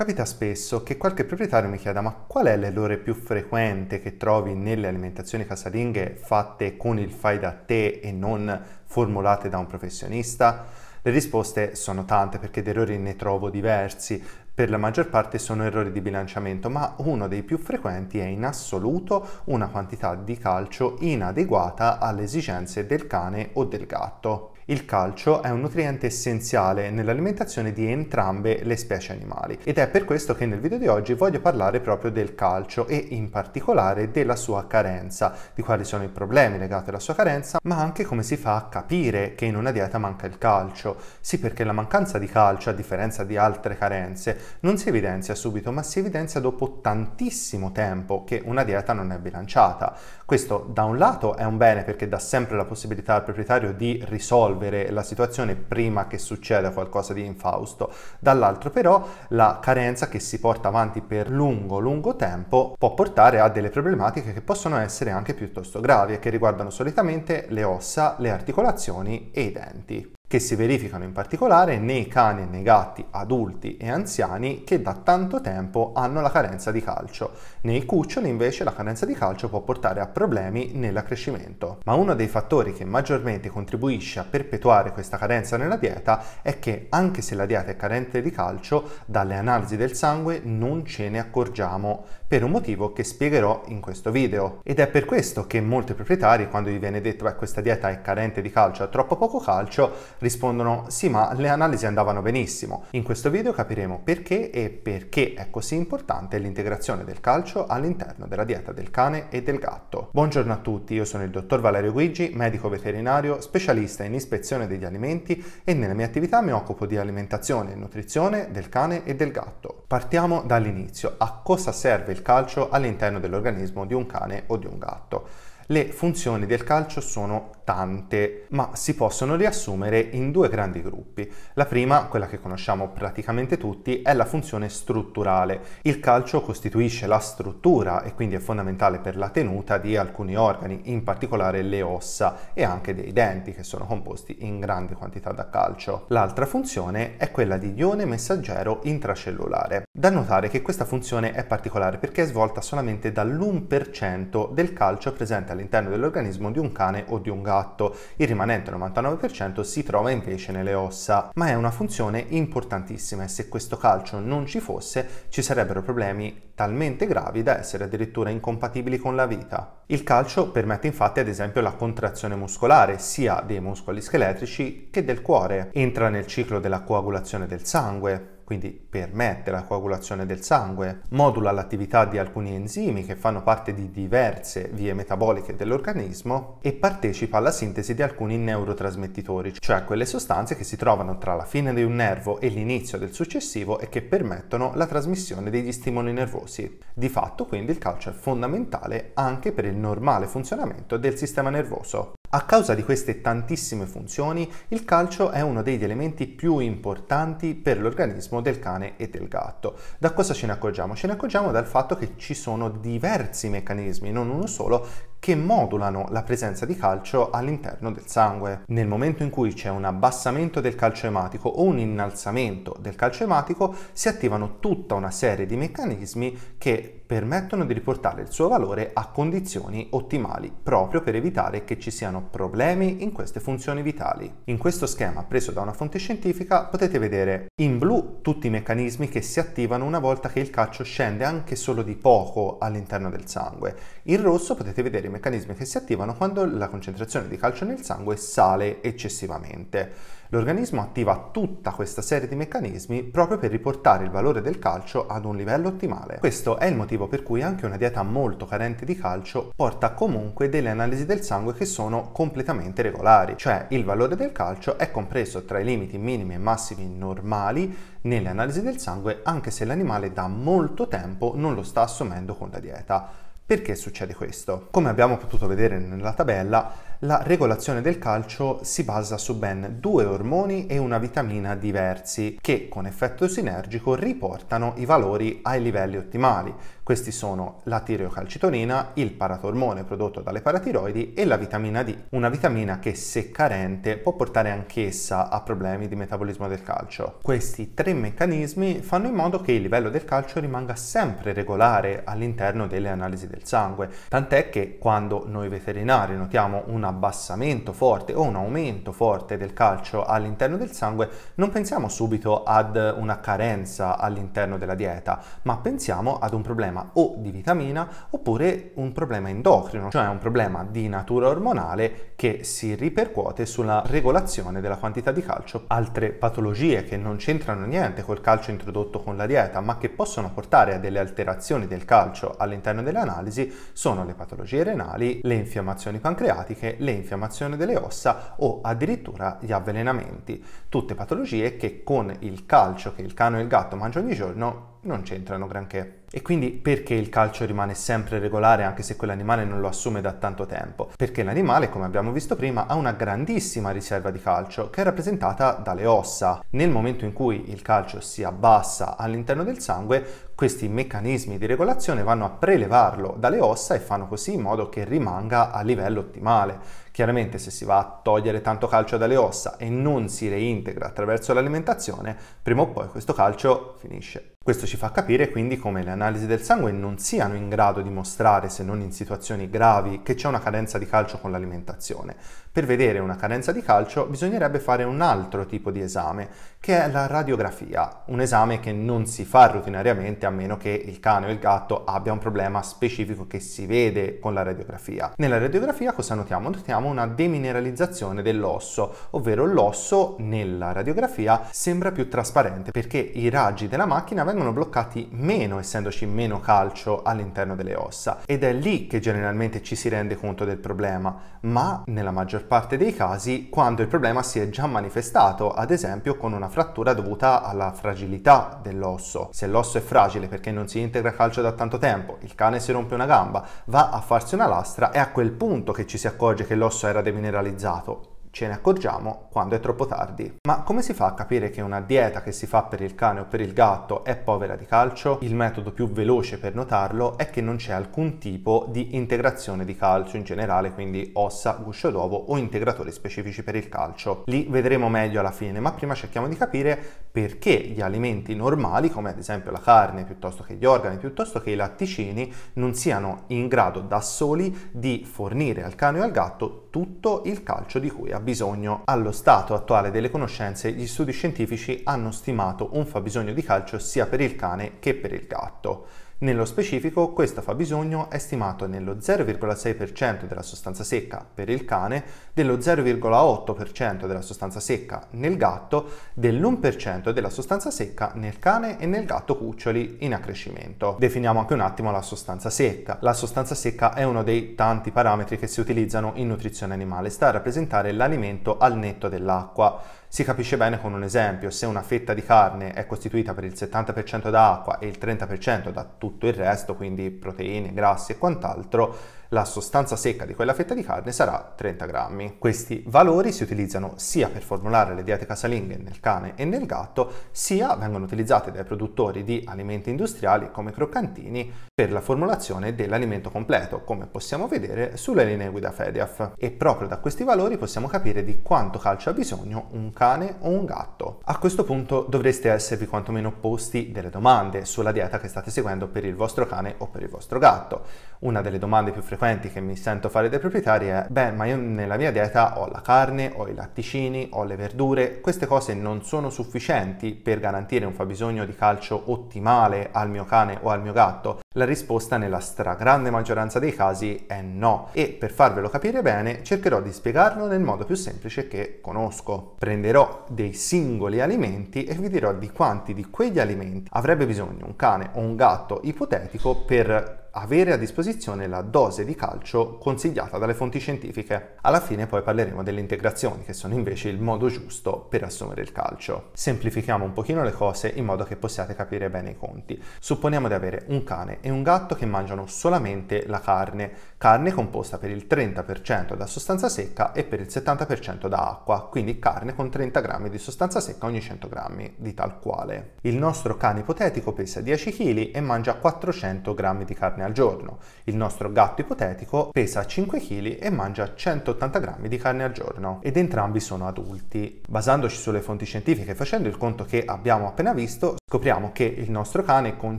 Capita spesso che qualche proprietario mi chieda ma qual è l'errore più frequente che trovi nelle alimentazioni casalinghe fatte con il fai da te e non formulate da un professionista? Le risposte sono tante perché di errori ne trovo diversi, per la maggior parte sono errori di bilanciamento, ma uno dei più frequenti è in assoluto una quantità di calcio inadeguata alle esigenze del cane o del gatto. Il calcio è un nutriente essenziale nell'alimentazione di entrambe le specie animali ed è per questo che nel video di oggi voglio parlare proprio del calcio e in particolare della sua carenza, di quali sono i problemi legati alla sua carenza, ma anche come si fa a capire che in una dieta manca il calcio. Sì, perché la mancanza di calcio, a differenza di altre carenze, non si evidenzia subito, ma si evidenzia dopo tantissimo tempo che una dieta non è bilanciata. Questo da un lato è un bene perché dà sempre la possibilità al proprietario di risolvere risolvere la situazione prima che succeda qualcosa di infausto. Dall'altro però la carenza che si porta avanti per lungo lungo tempo può portare a delle problematiche che possono essere anche piuttosto gravi e che riguardano solitamente le ossa, le articolazioni e i denti che si verificano in particolare nei cani e nei gatti adulti e anziani che da tanto tempo hanno la carenza di calcio. Nei cuccioli invece la carenza di calcio può portare a problemi nell'accrescimento. Ma uno dei fattori che maggiormente contribuisce a perpetuare questa carenza nella dieta è che anche se la dieta è carente di calcio, dalle analisi del sangue non ce ne accorgiamo per un motivo che spiegherò in questo video. Ed è per questo che molti proprietari quando gli viene detto che questa dieta è carente di calcio, ha troppo poco calcio, rispondono sì ma le analisi andavano benissimo. In questo video capiremo perché e perché è così importante l'integrazione del calcio all'interno della dieta del cane e del gatto. Buongiorno a tutti, io sono il dottor Valerio Guigi, medico veterinario, specialista in ispezione degli alimenti e nella mia attività mi occupo di alimentazione e nutrizione del cane e del gatto. Partiamo dall'inizio, a cosa serve il calcio all'interno dell'organismo di un cane o di un gatto? Le funzioni del calcio sono tante, ma si possono riassumere in due grandi gruppi. La prima, quella che conosciamo praticamente tutti, è la funzione strutturale. Il calcio costituisce la struttura e quindi è fondamentale per la tenuta di alcuni organi, in particolare le ossa e anche dei denti che sono composti in grandi quantità da calcio. L'altra funzione è quella di ione messaggero intracellulare. Da notare che questa funzione è particolare perché è svolta solamente dall'1% del calcio presente dell'organismo di un cane o di un gatto. Il rimanente 99% si trova invece nelle ossa, ma è una funzione importantissima e se questo calcio non ci fosse ci sarebbero problemi talmente gravi da essere addirittura incompatibili con la vita. Il calcio permette infatti ad esempio la contrazione muscolare sia dei muscoli scheletrici che del cuore, entra nel ciclo della coagulazione del sangue, quindi permette la coagulazione del sangue, modula l'attività di alcuni enzimi che fanno parte di diverse vie metaboliche dell'organismo e partecipa alla sintesi di alcuni neurotrasmettitori, cioè quelle sostanze che si trovano tra la fine di un nervo e l'inizio del successivo e che permettono la trasmissione degli stimoli nervosi. Di fatto quindi il calcio è fondamentale anche per il normale funzionamento del sistema nervoso. A causa di queste tantissime funzioni, il calcio è uno degli elementi più importanti per l'organismo del cane e del gatto. Da cosa ce ne accorgiamo? Ce ne accorgiamo dal fatto che ci sono diversi meccanismi, non uno solo, che modulano la presenza di calcio all'interno del sangue. Nel momento in cui c'è un abbassamento del calcio ematico o un innalzamento del calcio ematico, si attivano tutta una serie di meccanismi che permettono di riportare il suo valore a condizioni ottimali, proprio per evitare che ci siano problemi in queste funzioni vitali. In questo schema preso da una fonte scientifica potete vedere in blu tutti i meccanismi che si attivano una volta che il calcio scende anche solo di poco all'interno del sangue. In rosso potete vedere i meccanismi che si attivano quando la concentrazione di calcio nel sangue sale eccessivamente. L'organismo attiva tutta questa serie di meccanismi proprio per riportare il valore del calcio ad un livello ottimale. Questo è il motivo per cui anche una dieta molto carente di calcio porta comunque delle analisi del sangue che sono completamente regolari, cioè il valore del calcio è compreso tra i limiti minimi e massimi normali nelle analisi del sangue anche se l'animale da molto tempo non lo sta assumendo con la dieta. Perché succede questo? Come abbiamo potuto vedere nella tabella, la regolazione del calcio si basa su ben due ormoni e una vitamina diversi che con effetto sinergico riportano i valori ai livelli ottimali. Questi sono la tireocalcitonina, il paratormone prodotto dalle paratiroidi e la vitamina D, una vitamina che se carente può portare anch'essa a problemi di metabolismo del calcio. Questi tre meccanismi fanno in modo che il livello del calcio rimanga sempre regolare all'interno delle analisi del sangue, tant'è che quando noi veterinari notiamo un abbassamento forte o un aumento forte del calcio all'interno del sangue, non pensiamo subito ad una carenza all'interno della dieta, ma pensiamo ad un problema o di vitamina oppure un problema endocrino, cioè un problema di natura ormonale che si ripercuote sulla regolazione della quantità di calcio. Altre patologie che non c'entrano niente col calcio introdotto con la dieta, ma che possono portare a delle alterazioni del calcio all'interno delle analisi sono le patologie renali, le infiammazioni pancreatiche, le infiammazioni delle ossa o addirittura gli avvelenamenti. Tutte patologie che con il calcio che il cane e il gatto mangiano ogni giorno non c'entrano granché. E quindi perché il calcio rimane sempre regolare anche se quell'animale non lo assume da tanto tempo? Perché l'animale, come abbiamo visto prima, ha una grandissima riserva di calcio che è rappresentata dalle ossa. Nel momento in cui il calcio si abbassa all'interno del sangue, questi meccanismi di regolazione vanno a prelevarlo dalle ossa e fanno così in modo che rimanga a livello ottimale. Chiaramente se si va a togliere tanto calcio dalle ossa e non si reintegra attraverso l'alimentazione, prima o poi questo calcio finisce. Questo ci fa capire quindi come le analisi del sangue non siano in grado di mostrare, se non in situazioni gravi, che c'è una carenza di calcio con l'alimentazione. Per vedere una carenza di calcio bisognerebbe fare un altro tipo di esame, che è la radiografia, un esame che non si fa rutinariamente a meno che il cane o il gatto abbia un problema specifico che si vede con la radiografia. Nella radiografia cosa notiamo? Notiamo una demineralizzazione dell'osso, ovvero l'osso nella radiografia sembra più trasparente perché i raggi della macchina vengono bloccati meno essendoci meno calcio all'interno delle ossa ed è lì che generalmente ci si rende conto del problema, ma nella maggior maggior parte dei casi quando il problema si è già manifestato, ad esempio con una frattura dovuta alla fragilità dell'osso. Se l'osso è fragile perché non si integra calcio da tanto tempo, il cane si rompe una gamba, va a farsi una lastra, è a quel punto che ci si accorge che l'osso era demineralizzato ce ne accorgiamo quando è troppo tardi. Ma come si fa a capire che una dieta che si fa per il cane o per il gatto è povera di calcio? Il metodo più veloce per notarlo è che non c'è alcun tipo di integrazione di calcio in generale, quindi ossa, guscio d'uovo o integratori specifici per il calcio. Li vedremo meglio alla fine, ma prima cerchiamo di capire perché gli alimenti normali, come ad esempio la carne, piuttosto che gli organi, piuttosto che i latticini, non siano in grado da soli di fornire al cane o al gatto tutto il calcio di cui ha bisogno. Allo stato attuale delle conoscenze, gli studi scientifici hanno stimato un fabbisogno di calcio sia per il cane che per il gatto. Nello specifico, questo fabbisogno è stimato nello 0,6% della sostanza secca per il cane, dello 0,8% della sostanza secca nel gatto, dell'1% della sostanza secca nel cane e nel gatto cuccioli in accrescimento. Definiamo anche un attimo la sostanza secca. La sostanza secca è uno dei tanti parametri che si utilizzano in nutrizione animale, sta a rappresentare l'alimento al netto dell'acqua. Si capisce bene con un esempio, se una fetta di carne è costituita per il 70% da acqua e il 30% da tutto il resto, quindi proteine, grassi e quant'altro, la sostanza secca di quella fetta di carne sarà 30 grammi. Questi valori si utilizzano sia per formulare le diete casalinghe nel cane e nel gatto, sia vengono utilizzati dai produttori di alimenti industriali come croccantini per la formulazione dell'alimento completo, come possiamo vedere sulle linee guida FEDIAF. E proprio da questi valori possiamo capire di quanto calcio ha bisogno un cane o un gatto. A questo punto dovreste esservi quantomeno posti delle domande sulla dieta che state seguendo per il vostro cane o per il vostro gatto. Una delle domande più frequenti frequenti che mi sento fare dai proprietari è beh ma io nella mia dieta ho la carne, ho i latticini, ho le verdure, queste cose non sono sufficienti per garantire un fabbisogno di calcio ottimale al mio cane o al mio gatto? La risposta nella stragrande maggioranza dei casi è no e per farvelo capire bene cercherò di spiegarlo nel modo più semplice che conosco. Prenderò dei singoli alimenti e vi dirò di quanti di quegli alimenti avrebbe bisogno un cane o un gatto ipotetico per avere a disposizione la dose di calcio consigliata dalle fonti scientifiche. Alla fine poi parleremo delle integrazioni, che sono invece il modo giusto per assumere il calcio. Semplifichiamo un pochino le cose in modo che possiate capire bene i conti. Supponiamo di avere un cane e un gatto che mangiano solamente la carne, carne composta per il 30% da sostanza secca e per il 70% da acqua, quindi carne con 30 grammi di sostanza secca ogni 100 grammi di tal quale. Il nostro cane ipotetico pesa 10 kg e mangia 400 grammi di carne al giorno. Il nostro gatto ipotetico pesa 5 kg e mangia 180 grammi di carne al giorno ed entrambi sono adulti. Basandoci sulle fonti scientifiche e facendo il conto che abbiamo appena visto, scopriamo che il nostro cane con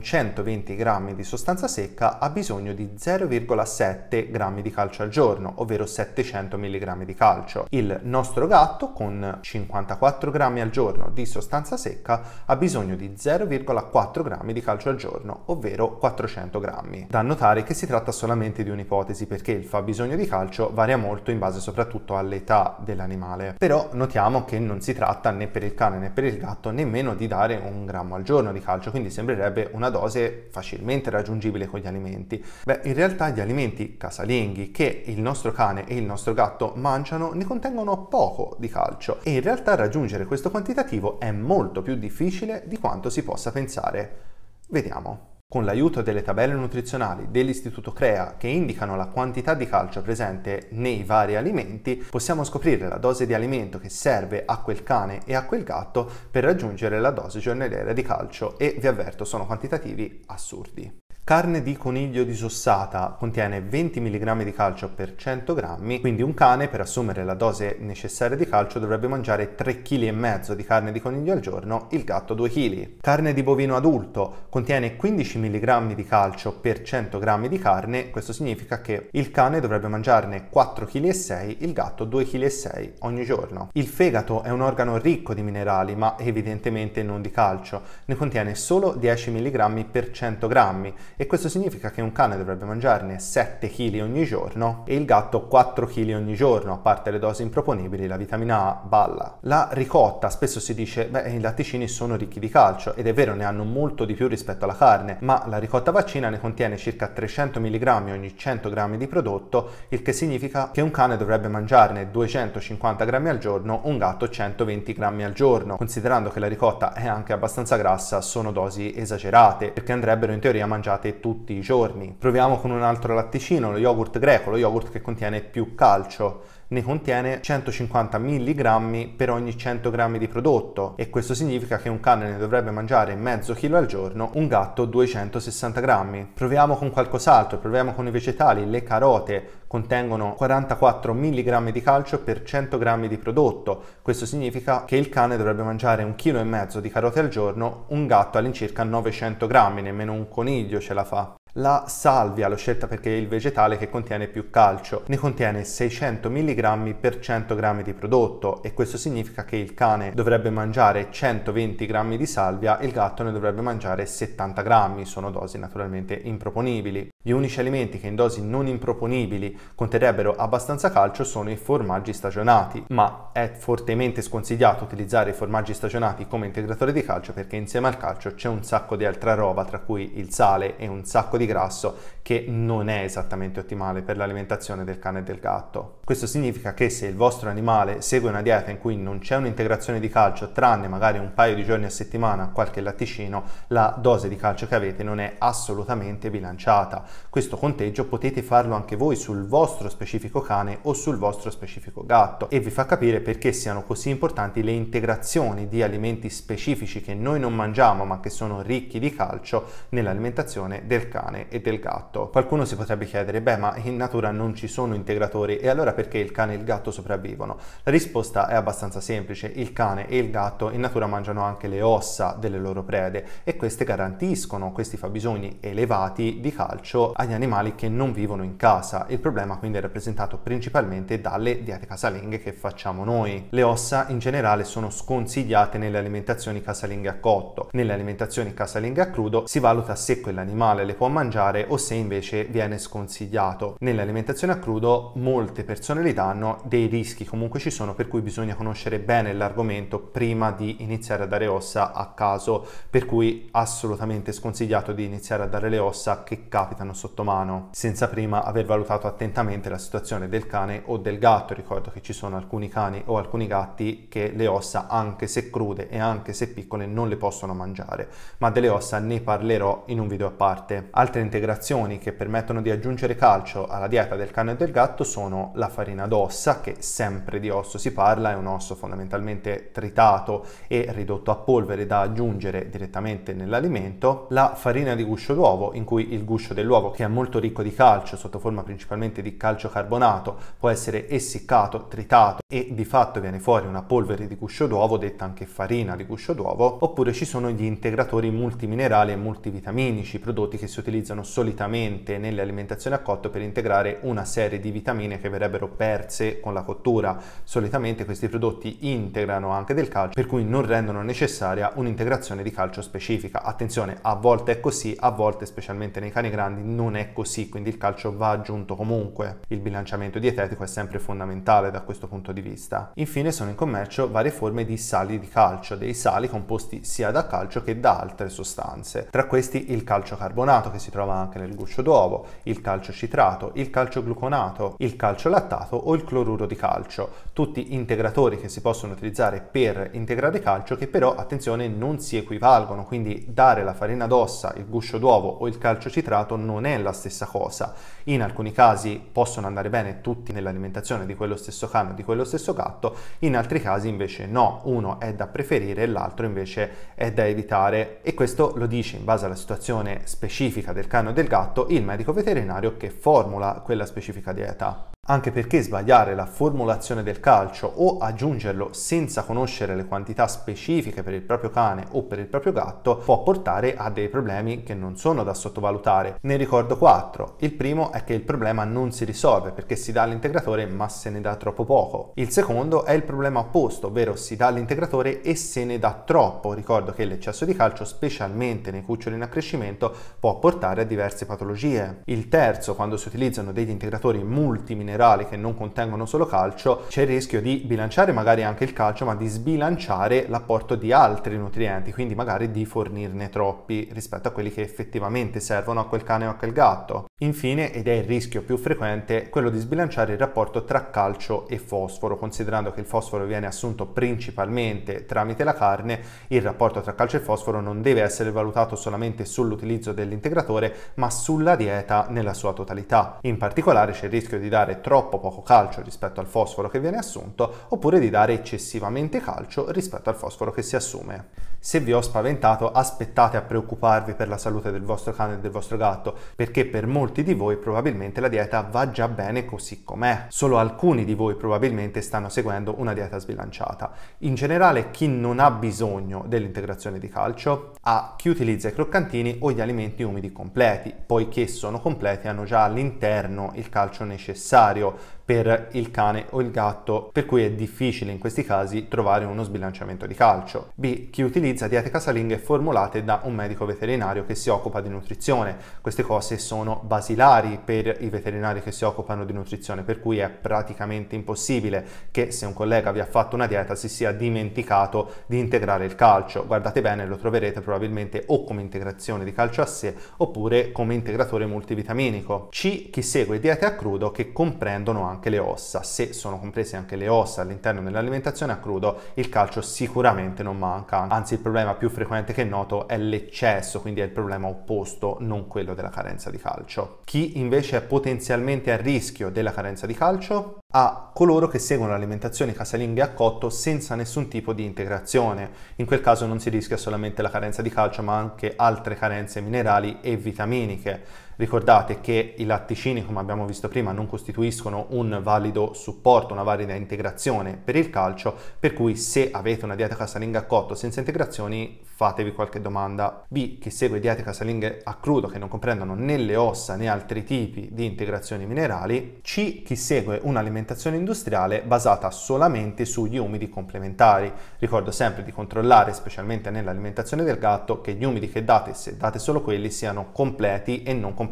120 grammi di sostanza secca ha bisogno di 0,7 grammi di calcio al giorno, ovvero 700 mg di calcio. Il nostro gatto con 54 grammi al giorno di sostanza secca ha bisogno di 0,4 grammi di calcio al giorno, ovvero 400 grammi. Da notare che si tratta solamente di un'ipotesi perché il fabbisogno di calcio varia molto in base soprattutto all'età dell'animale. Però notiamo che non si tratta né per il cane né per il gatto nemmeno di dare un grammo al giorno di calcio, quindi sembrerebbe una dose facilmente raggiungibile con gli alimenti. Beh, in realtà gli alimenti casalinghi che il nostro cane e il nostro gatto mangiano ne contengono poco di calcio e in realtà raggiungere questo quantitativo è molto più difficile di quanto si possa pensare. Vediamo. Con l'aiuto delle tabelle nutrizionali dell'Istituto CREA che indicano la quantità di calcio presente nei vari alimenti, possiamo scoprire la dose di alimento che serve a quel cane e a quel gatto per raggiungere la dose giornaliera di calcio e vi avverto sono quantitativi assurdi. Carne di coniglio disossata contiene 20 mg di calcio per 100 g, quindi un cane per assumere la dose necessaria di calcio dovrebbe mangiare 3,5 kg di carne di coniglio al giorno, il gatto 2 kg. Carne di bovino adulto contiene 15 mg di calcio per 100 g di carne, questo significa che il cane dovrebbe mangiarne 4,6 kg, il gatto 2,6 kg ogni giorno. Il fegato è un organo ricco di minerali, ma evidentemente non di calcio, ne contiene solo 10 mg per 100 g e questo significa che un cane dovrebbe mangiarne 7 kg ogni giorno e il gatto 4 kg ogni giorno, a parte le dosi improponibili, la vitamina A balla. La ricotta, spesso si dice, beh, i latticini sono ricchi di calcio ed è vero, ne hanno molto di più rispetto alla carne, ma la ricotta vaccina ne contiene circa 300 mg ogni 100 g di prodotto, il che significa che un cane dovrebbe mangiarne 250 g al giorno, un gatto 120 g al giorno. Considerando che la ricotta è anche abbastanza grassa, sono dosi esagerate, perché andrebbero in teoria mangiate mangiate tutti i giorni. Proviamo con un altro latticino, lo yogurt greco, lo yogurt che contiene più calcio ne contiene 150 mg per ogni 100 g di prodotto e questo significa che un cane ne dovrebbe mangiare mezzo chilo al giorno, un gatto 260 g. Proviamo con qualcos'altro, proviamo con i vegetali, le carote contengono 44 mg di calcio per 100 g di prodotto, questo significa che il cane dovrebbe mangiare un chilo e mezzo di carote al giorno, un gatto all'incirca 900 g, nemmeno un coniglio ce la fa. La salvia l'ho scelta perché è il vegetale che contiene più calcio, ne contiene 600 mg per 100 g di prodotto e questo significa che il cane dovrebbe mangiare 120 g di salvia, il gatto ne dovrebbe mangiare 70 g, sono dosi naturalmente improponibili. Gli unici alimenti che in dosi non improponibili conterrebbero abbastanza calcio sono i formaggi stagionati, ma è fortemente sconsigliato utilizzare i formaggi stagionati come integratore di calcio perché insieme al calcio c'è un sacco di altra roba, tra cui il sale e un sacco di grasso che non è esattamente ottimale per l'alimentazione del cane e del gatto. Questo significa che se il vostro animale segue una dieta in cui non c'è un'integrazione di calcio tranne magari un paio di giorni a settimana qualche latticino, la dose di calcio che avete non è assolutamente bilanciata. Questo conteggio potete farlo anche voi sul vostro specifico cane o sul vostro specifico gatto e vi fa capire perché siano così importanti le integrazioni di alimenti specifici che noi non mangiamo ma che sono ricchi di calcio nell'alimentazione del cane e del gatto. Qualcuno si potrebbe chiedere, beh ma in natura non ci sono integratori e allora perché il cane e il gatto sopravvivono? La risposta è abbastanza semplice, il cane e il gatto in natura mangiano anche le ossa delle loro prede e queste garantiscono questi fabbisogni elevati di calcio agli animali che non vivono in casa. Il problema quindi è rappresentato principalmente dalle diete casalinghe che facciamo noi. Le ossa in generale sono sconsigliate nelle alimentazioni casalinghe a cotto. Nelle alimentazioni casalinghe a crudo si valuta se quell'animale le può mangiare o se invece viene sconsigliato. Nell'alimentazione a crudo molte persone li danno, dei rischi comunque ci sono per cui bisogna conoscere bene l'argomento prima di iniziare a dare ossa a caso, per cui assolutamente sconsigliato di iniziare a dare le ossa che capitano sotto mano, senza prima aver valutato attentamente la situazione del cane o del gatto. Ricordo che ci sono alcuni cani o alcuni gatti che le ossa, anche se crude e anche se piccole, non le possono mangiare, ma delle ossa ne parlerò in un video a parte. Altre integrazioni che permettono di aggiungere calcio alla dieta del cane e del gatto sono la farina d'ossa, che sempre di osso si parla, è un osso fondamentalmente tritato e ridotto a polvere da aggiungere direttamente nell'alimento, la farina di guscio d'uovo, in cui il guscio dell'uovo, che è molto ricco di calcio, sotto forma principalmente di calcio carbonato, può essere essiccato, tritato e di fatto viene fuori una polvere di guscio d'uovo, detta anche farina di guscio d'uovo, oppure ci sono gli integratori multiminerali e multivitaminici, prodotti che si utilizzano solitamente nelle alimentazioni a cotto per integrare una serie di vitamine che verrebbero perse con la cottura. Solitamente questi prodotti integrano anche del calcio, per cui non rendono necessaria un'integrazione di calcio specifica. Attenzione, a volte è così, a volte, specialmente nei cani grandi, non è così, quindi il calcio va aggiunto comunque. Il bilanciamento dietetico è sempre fondamentale da questo punto di vista. Infine sono in commercio varie forme di sali di calcio, dei sali composti sia da calcio che da altre sostanze. Tra questi il calcio carbonato che si trova anche nel guscio d'uovo, il calcio citrato, il calcio gluconato, il calcio lattato o il cloruro di calcio, tutti integratori che si possono utilizzare per integrare calcio che però attenzione non si equivalgono, quindi dare la farina d'ossa, il guscio d'uovo o il calcio citrato non è la stessa cosa. In alcuni casi possono andare bene tutti nell'alimentazione di quello stesso cane o di quello stesso gatto, in altri casi invece no, uno è da preferire e l'altro invece è da evitare. E questo lo dice in base alla situazione specifica del cane o del gatto il medico veterinario che formula quella specifica dieta. Anche perché sbagliare la formulazione del calcio o aggiungerlo senza conoscere le quantità specifiche per il proprio cane o per il proprio gatto può portare a dei problemi che non sono da sottovalutare. Ne ricordo quattro. Il primo è che il problema non si risolve perché si dà all'integratore ma se ne dà troppo poco. Il secondo è il problema opposto, ovvero si dà all'integratore e se ne dà troppo. Ricordo che l'eccesso di calcio, specialmente nei cuccioli in accrescimento, può portare a diverse patologie. Il terzo, quando si utilizzano degli integratori multiminerali minerali che non contengono solo calcio, c'è il rischio di bilanciare magari anche il calcio, ma di sbilanciare l'apporto di altri nutrienti, quindi magari di fornirne troppi rispetto a quelli che effettivamente servono a quel cane o a quel gatto. Infine, ed è il rischio più frequente, quello di sbilanciare il rapporto tra calcio e fosforo, considerando che il fosforo viene assunto principalmente tramite la carne, il rapporto tra calcio e fosforo non deve essere valutato solamente sull'utilizzo dell'integratore, ma sulla dieta nella sua totalità. In particolare c'è il rischio di dare troppo poco calcio rispetto al fosforo che viene assunto oppure di dare eccessivamente calcio rispetto al fosforo che si assume. Se vi ho spaventato, aspettate a preoccuparvi per la salute del vostro cane e del vostro gatto, perché per molti di voi probabilmente la dieta va già bene così com'è. Solo alcuni di voi probabilmente stanno seguendo una dieta sbilanciata. In generale, chi non ha bisogno dell'integrazione di calcio ha chi utilizza i croccantini o gli alimenti umidi completi, poiché sono completi hanno già all'interno il calcio necessario per il cane o il gatto, per cui è difficile in questi casi trovare uno sbilanciamento di calcio. B. Chi utilizza diete casalinghe formulate da un medico veterinario che si occupa di nutrizione. Queste cose sono basilari per i veterinari che si occupano di nutrizione, per cui è praticamente impossibile che se un collega vi ha fatto una dieta si sia dimenticato di integrare il calcio. Guardate bene, lo troverete probabilmente o come integrazione di calcio a sé oppure come integratore multivitaminico. C. Chi segue diete a crudo che comprendono anche le ossa. Se sono comprese anche le ossa all'interno dell'alimentazione a crudo, il calcio sicuramente non manca. Anzi, il problema più frequente che noto è l'eccesso, quindi è il problema opposto, non quello della carenza di calcio. Chi invece è potenzialmente a rischio della carenza di calcio? a coloro che seguono l'alimentazione casalinghe a cotto senza nessun tipo di integrazione. In quel caso non si rischia solamente la carenza di calcio, ma anche altre carenze minerali e vitaminiche. Ricordate che i latticini, come abbiamo visto prima, non costituiscono un valido supporto, una valida integrazione per il calcio, per cui se avete una dieta casalinga a cotto senza integrazioni, fatevi qualche domanda. B. Chi segue diete casalinghe a crudo che non comprendono né le ossa né altri tipi di integrazioni minerali. C. Chi segue un'alimentazione industriale basata solamente sugli umidi complementari. Ricordo sempre di controllare, specialmente nell'alimentazione del gatto, che gli umidi che date, se date solo quelli, siano completi e non complementari,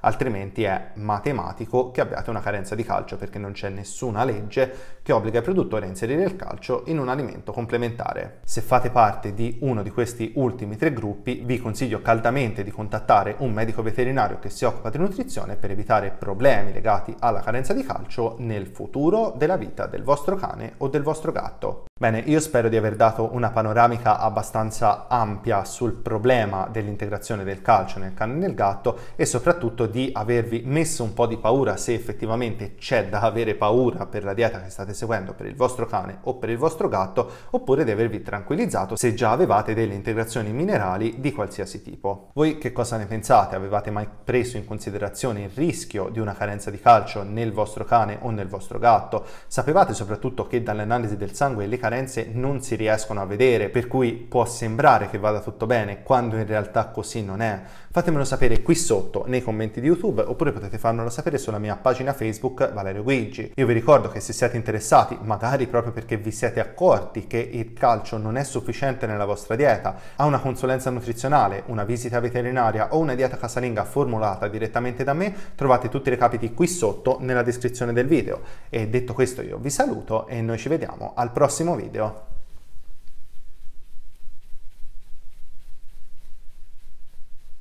altrimenti è matematico che abbiate una carenza di calcio perché non c'è nessuna legge che obbliga i produttori a inserire il calcio in un alimento complementare. Se fate parte di uno di questi ultimi tre gruppi, vi consiglio caldamente di contattare un medico veterinario che si occupa di nutrizione per evitare problemi legati alla carenza di calcio nel futuro della vita del vostro cane o del vostro gatto. Bene, io spero di aver dato una panoramica abbastanza ampia sul problema dell'integrazione del calcio nel cane e nel gatto e soprattutto di avervi messo un po' di paura se effettivamente c'è da avere paura per la dieta che state seguendo per il vostro cane o per il vostro gatto oppure di avervi tranquillizzato se già avevate delle integrazioni minerali di qualsiasi tipo. Voi che cosa ne pensate? Avevate mai preso in considerazione il rischio di una carenza di calcio nel vostro cane o nel vostro gatto? Sapevate soprattutto che dall'analisi del sangue le carenze non si riescono a vedere, per cui può sembrare che vada tutto bene quando in realtà così non è. Fatemelo sapere qui sotto nei commenti di YouTube oppure potete farmelo sapere sulla mia pagina Facebook Valerio Guigi. Io vi ricordo che se siete interessati, magari proprio perché vi siete accorti che il calcio non è sufficiente nella vostra dieta, a una consulenza nutrizionale, una visita veterinaria o una dieta casalinga formulata direttamente da me, trovate tutti i recapiti qui sotto nella descrizione del video. E detto questo io vi saluto e noi ci vediamo al prossimo video.